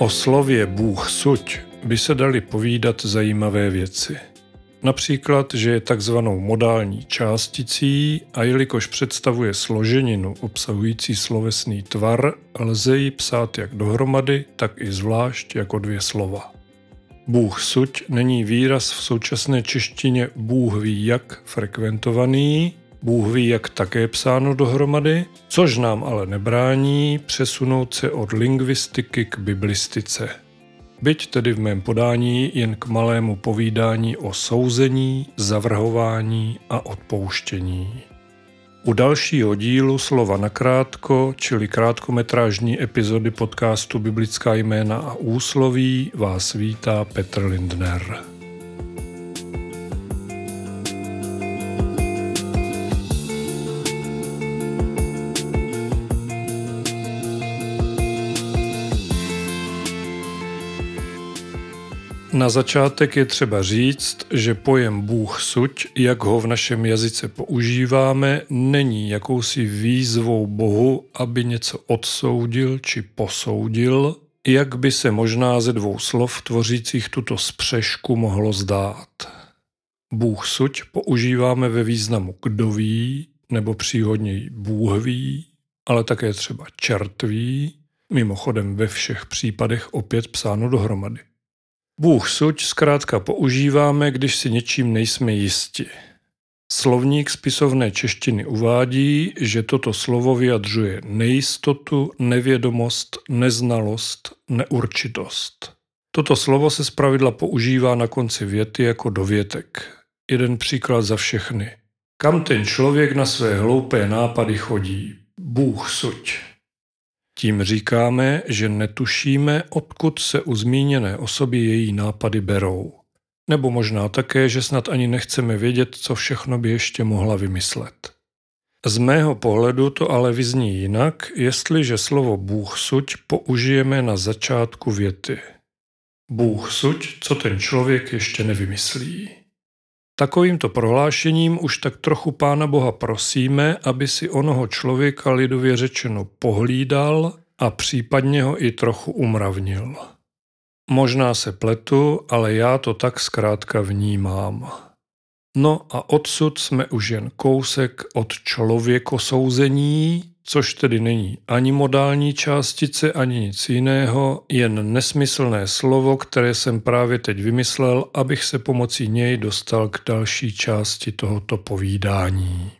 O slově Bůh suď by se dali povídat zajímavé věci. Například, že je takzvanou modální částicí a jelikož představuje složeninu obsahující slovesný tvar, lze ji psát jak dohromady, tak i zvlášť jako dvě slova. Bůh suď není výraz v současné češtině Bůh ví jak frekventovaný, Bůh ví jak také psáno dohromady, což nám ale nebrání přesunout se od lingvistiky k biblistice. Byť tedy v mém podání jen k malému povídání o souzení, zavrhování a odpouštění. U dalšího dílu Slova nakrátko, čili krátkometrážní epizody podcastu Biblická jména a úsloví, vás vítá Petr Lindner. Na začátek je třeba říct, že pojem Bůh suď, jak ho v našem jazyce používáme, není jakousi výzvou Bohu, aby něco odsoudil či posoudil, jak by se možná ze dvou slov tvořících tuto spřežku mohlo zdát. Bůh suď používáme ve významu kdo ví, nebo příhodněji Bůh ví, ale také třeba čertví, mimochodem ve všech případech opět psáno dohromady. Bůh suď zkrátka používáme, když si něčím nejsme jisti. Slovník spisovné češtiny uvádí, že toto slovo vyjadřuje nejistotu, nevědomost, neznalost, neurčitost. Toto slovo se zpravidla používá na konci věty jako dovětek. Jeden příklad za všechny. Kam ten člověk na své hloupé nápady chodí? Bůh suď. Tím říkáme, že netušíme, odkud se u zmíněné osoby její nápady berou. Nebo možná také, že snad ani nechceme vědět, co všechno by ještě mohla vymyslet. Z mého pohledu to ale vyzní jinak, jestliže slovo Bůh suď použijeme na začátku věty. Bůh suď, co ten člověk ještě nevymyslí. Takovýmto prohlášením už tak trochu Pána Boha prosíme, aby si onoho člověka lidově řečeno pohlídal a případně ho i trochu umravnil. Možná se pletu, ale já to tak zkrátka vnímám. No a odsud jsme už jen kousek od člověkosouzení, což tedy není ani modální částice, ani nic jiného, jen nesmyslné slovo, které jsem právě teď vymyslel, abych se pomocí něj dostal k další části tohoto povídání.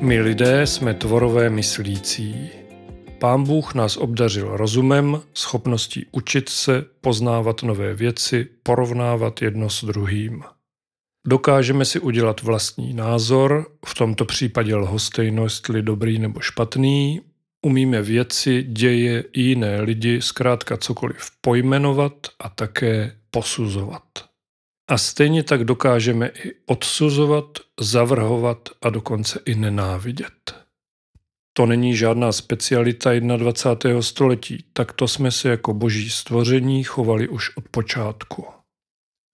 My lidé jsme tvorové myslící. Pán Bůh nás obdařil rozumem, schopností učit se, poznávat nové věci, porovnávat jedno s druhým. Dokážeme si udělat vlastní názor, v tomto případě lhostejno, jestli dobrý nebo špatný, umíme věci, děje jiné lidi zkrátka cokoliv pojmenovat a také posuzovat. A stejně tak dokážeme i odsuzovat, zavrhovat a dokonce i nenávidět. To není žádná specialita 21. století, tak to jsme se jako boží stvoření chovali už od počátku.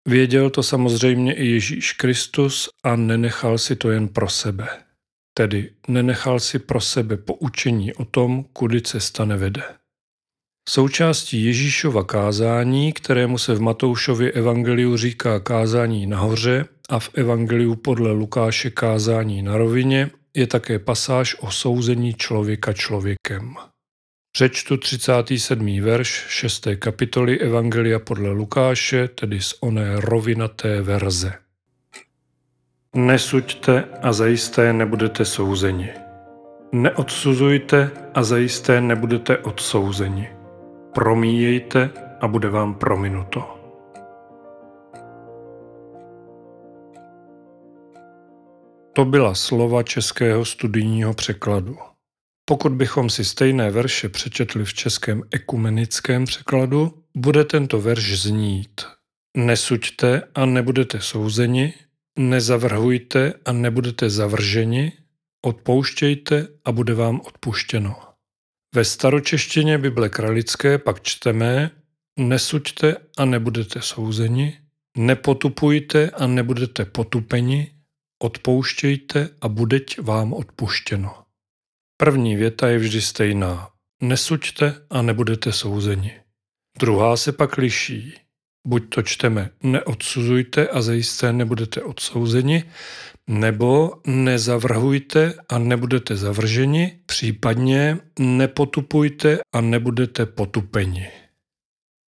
Věděl to samozřejmě i Ježíš Kristus a nenechal si to jen pro sebe. Tedy nenechal si pro sebe poučení o tom, kudy cesta nevede. Součástí Ježíšova kázání, kterému se v Matoušově evangeliu říká kázání nahoře a v evangeliu podle Lukáše kázání na rovině, je také pasáž o souzení člověka člověkem. Přečtu 37. verš 6. kapitoly Evangelia podle Lukáše, tedy z oné rovinaté verze. Nesuďte a zajisté nebudete souzeni. Neodsuzujte a zajisté nebudete odsouzeni. Promíjejte a bude vám prominuto. To byla slova českého studijního překladu. Pokud bychom si stejné verše přečetli v českém ekumenickém překladu, bude tento verš znít Nesuďte a nebudete souzeni, nezavrhujte a nebudete zavrženi, odpouštějte a bude vám odpuštěno. Ve staročeštině Bible Kralické pak čteme nesuďte a nebudete souzeni, nepotupujte a nebudete potupeni, odpouštějte a budeť vám odpuštěno. První věta je vždy stejná. Nesuďte a nebudete souzeni. Druhá se pak liší. Buď to čteme neodsuzujte a zajisté nebudete odsouzeni, nebo nezavrhujte a nebudete zavrženi, případně nepotupujte a nebudete potupeni.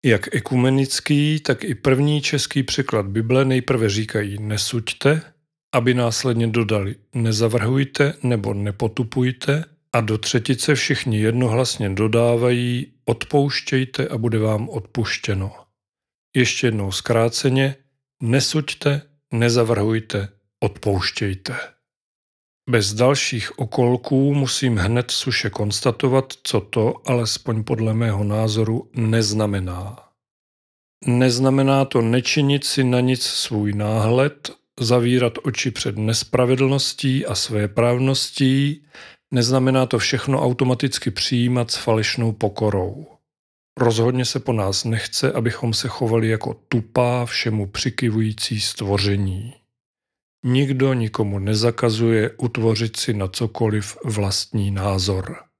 Jak ekumenický, tak i první český překlad Bible nejprve říkají nesuďte, aby následně dodali nezavrhujte nebo nepotupujte a do třetice všichni jednohlasně dodávají odpouštějte a bude vám odpuštěno. Ještě jednou zkráceně, nesuďte, nezavrhujte, odpouštějte. Bez dalších okolků musím hned suše konstatovat, co to, alespoň podle mého názoru, neznamená. Neznamená to nečinit si na nic svůj náhled, zavírat oči před nespravedlností a své právností, neznamená to všechno automaticky přijímat s falešnou pokorou. Rozhodně se po nás nechce, abychom se chovali jako tupá, všemu přikivující stvoření. Nikdo nikomu nezakazuje utvořit si na cokoliv vlastní názor.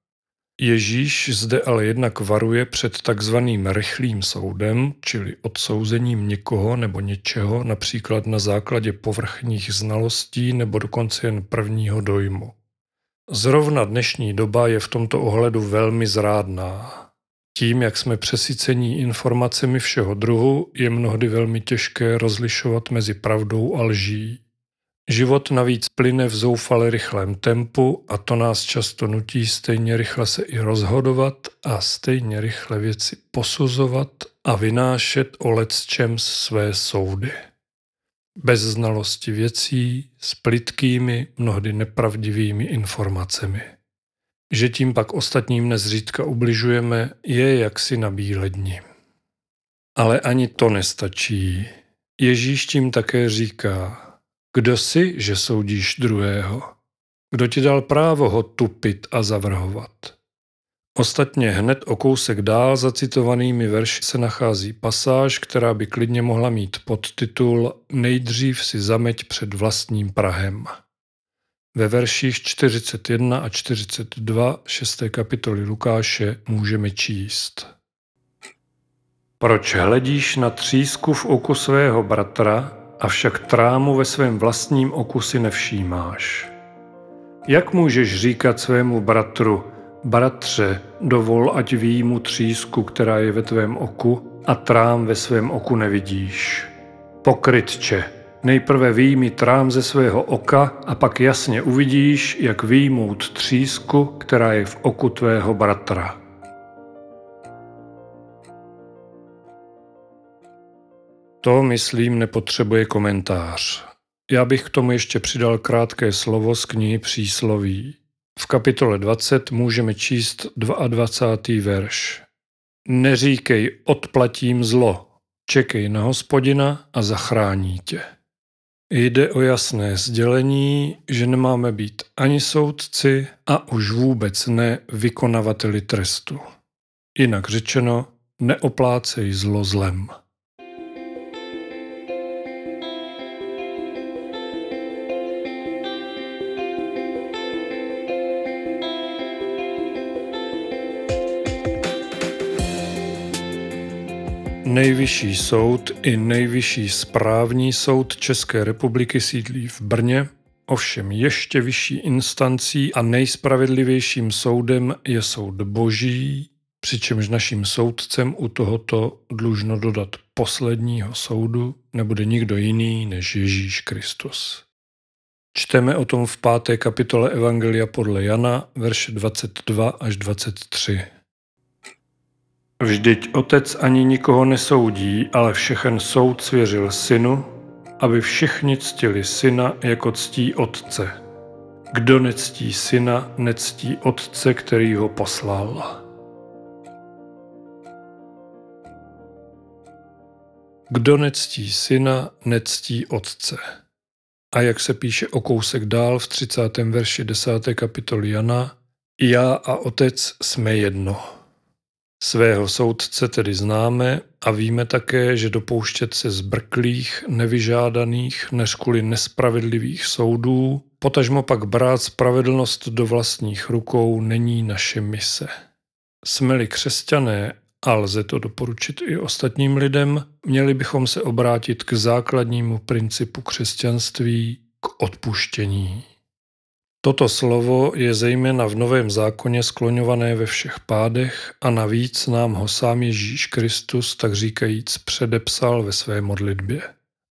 Ježíš zde ale jednak varuje před takzvaným rychlým soudem, čili odsouzením někoho nebo něčeho, například na základě povrchních znalostí nebo dokonce jen prvního dojmu. Zrovna dnešní doba je v tomto ohledu velmi zrádná. Tím, jak jsme přesycení informacemi všeho druhu, je mnohdy velmi těžké rozlišovat mezi pravdou a lží. Život navíc plyne v zoufale rychlém tempu a to nás často nutí stejně rychle se i rozhodovat a stejně rychle věci posuzovat a vynášet o lecčem své soudy. Bez znalosti věcí, s plitkými, mnohdy nepravdivými informacemi. Že tím pak ostatním nezřídka ubližujeme, je jaksi na bíledni. Ale ani to nestačí. Ježíš tím také říká, kdo jsi, že soudíš druhého? Kdo ti dal právo ho tupit a zavrhovat? Ostatně hned o kousek dál za citovanými verši se nachází pasáž, která by klidně mohla mít podtitul Nejdřív si zameť před vlastním Prahem. Ve verších 41 a 42 6. kapitoly Lukáše můžeme číst. Proč hledíš na třísku v oku svého bratra avšak trámu ve svém vlastním oku si nevšímáš. Jak můžeš říkat svému bratru, bratře, dovol, ať výjmu třísku, která je ve tvém oku, a trám ve svém oku nevidíš. Pokrytče, nejprve výjmi trám ze svého oka a pak jasně uvidíš, jak výjmout třísku, která je v oku tvého bratra. To, myslím, nepotřebuje komentář. Já bych k tomu ještě přidal krátké slovo z knihy Přísloví. V kapitole 20 můžeme číst 22. verš. Neříkej, odplatím zlo, čekej na hospodina a zachrání tě. Jde o jasné sdělení, že nemáme být ani soudci a už vůbec ne vykonavateli trestu. Jinak řečeno, neoplácej zlo zlem. Nejvyšší soud i nejvyšší správní soud České republiky sídlí v Brně, ovšem ještě vyšší instancí a nejspravedlivějším soudem je soud boží, přičemž naším soudcem u tohoto dlužno dodat posledního soudu nebude nikdo jiný než Ježíš Kristus. Čteme o tom v páté kapitole Evangelia podle Jana, verše 22 až 23. Vždyť otec ani nikoho nesoudí, ale všechen soud svěřil synu, aby všichni ctili syna jako ctí otce. Kdo nectí syna, nectí otce, který ho poslal. Kdo nectí syna, nectí otce. A jak se píše o kousek dál v 30. verši 10. kapitoly Jana, já a otec jsme jedno. Svého soudce tedy známe a víme také, že dopouštět se zbrklých, nevyžádaných, než kvůli nespravedlivých soudů, potažmo pak brát spravedlnost do vlastních rukou není naše mise. Jsme-li křesťané a lze to doporučit i ostatním lidem, měli bychom se obrátit k základnímu principu křesťanství, k odpuštění. Toto slovo je zejména v Novém zákoně skloňované ve všech pádech a navíc nám ho sám Ježíš Kristus tak říkajíc předepsal ve své modlitbě.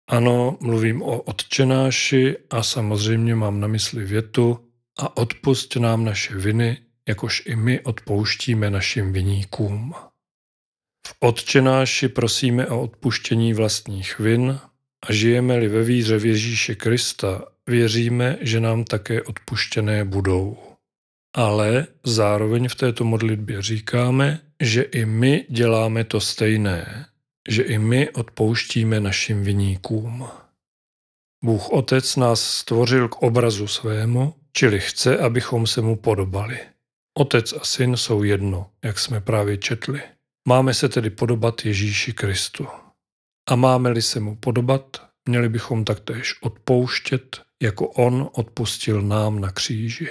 Ano, mluvím o odčenáši a samozřejmě mám na mysli větu a odpust nám naše viny, jakož i my odpouštíme našim viníkům. V odčenáši prosíme o odpuštění vlastních vin a žijeme-li ve víře v Ježíše Krista, věříme, že nám také odpuštěné budou. Ale zároveň v této modlitbě říkáme, že i my děláme to stejné, že i my odpouštíme našim viníkům. Bůh Otec nás stvořil k obrazu svému, čili chce, abychom se mu podobali. Otec a syn jsou jedno, jak jsme právě četli. Máme se tedy podobat Ježíši Kristu. A máme-li se mu podobat, měli bychom taktéž odpouštět, jako on odpustil nám na kříži.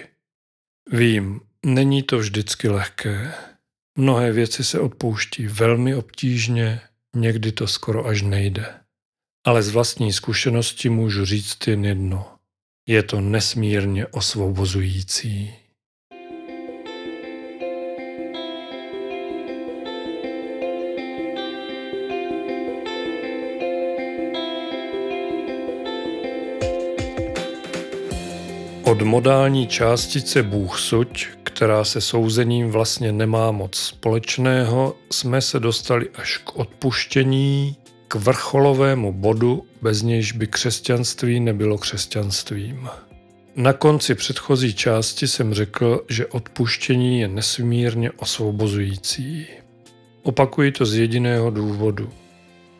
Vím, není to vždycky lehké. Mnohé věci se odpouští velmi obtížně, někdy to skoro až nejde. Ale z vlastní zkušenosti můžu říct jen jedno. Je to nesmírně osvobozující. Od modální částice Bůh suď, která se souzením vlastně nemá moc společného, jsme se dostali až k odpuštění, k vrcholovému bodu, bez nějž by křesťanství nebylo křesťanstvím. Na konci předchozí části jsem řekl, že odpuštění je nesmírně osvobozující. Opakuji to z jediného důvodu.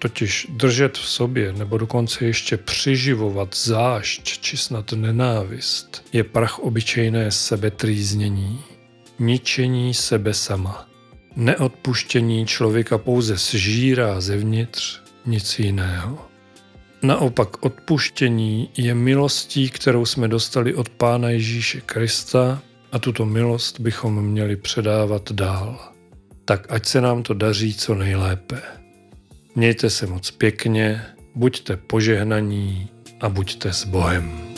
Totiž držet v sobě nebo dokonce ještě přiživovat zášť či snad nenávist je prach obyčejné sebetrýznění, ničení sebe sama. Neodpuštění člověka pouze sžírá zevnitř, nic jiného. Naopak odpuštění je milostí, kterou jsme dostali od Pána Ježíše Krista a tuto milost bychom měli předávat dál. Tak ať se nám to daří co nejlépe. Mějte se moc pěkně, buďte požehnaní a buďte s Bohem.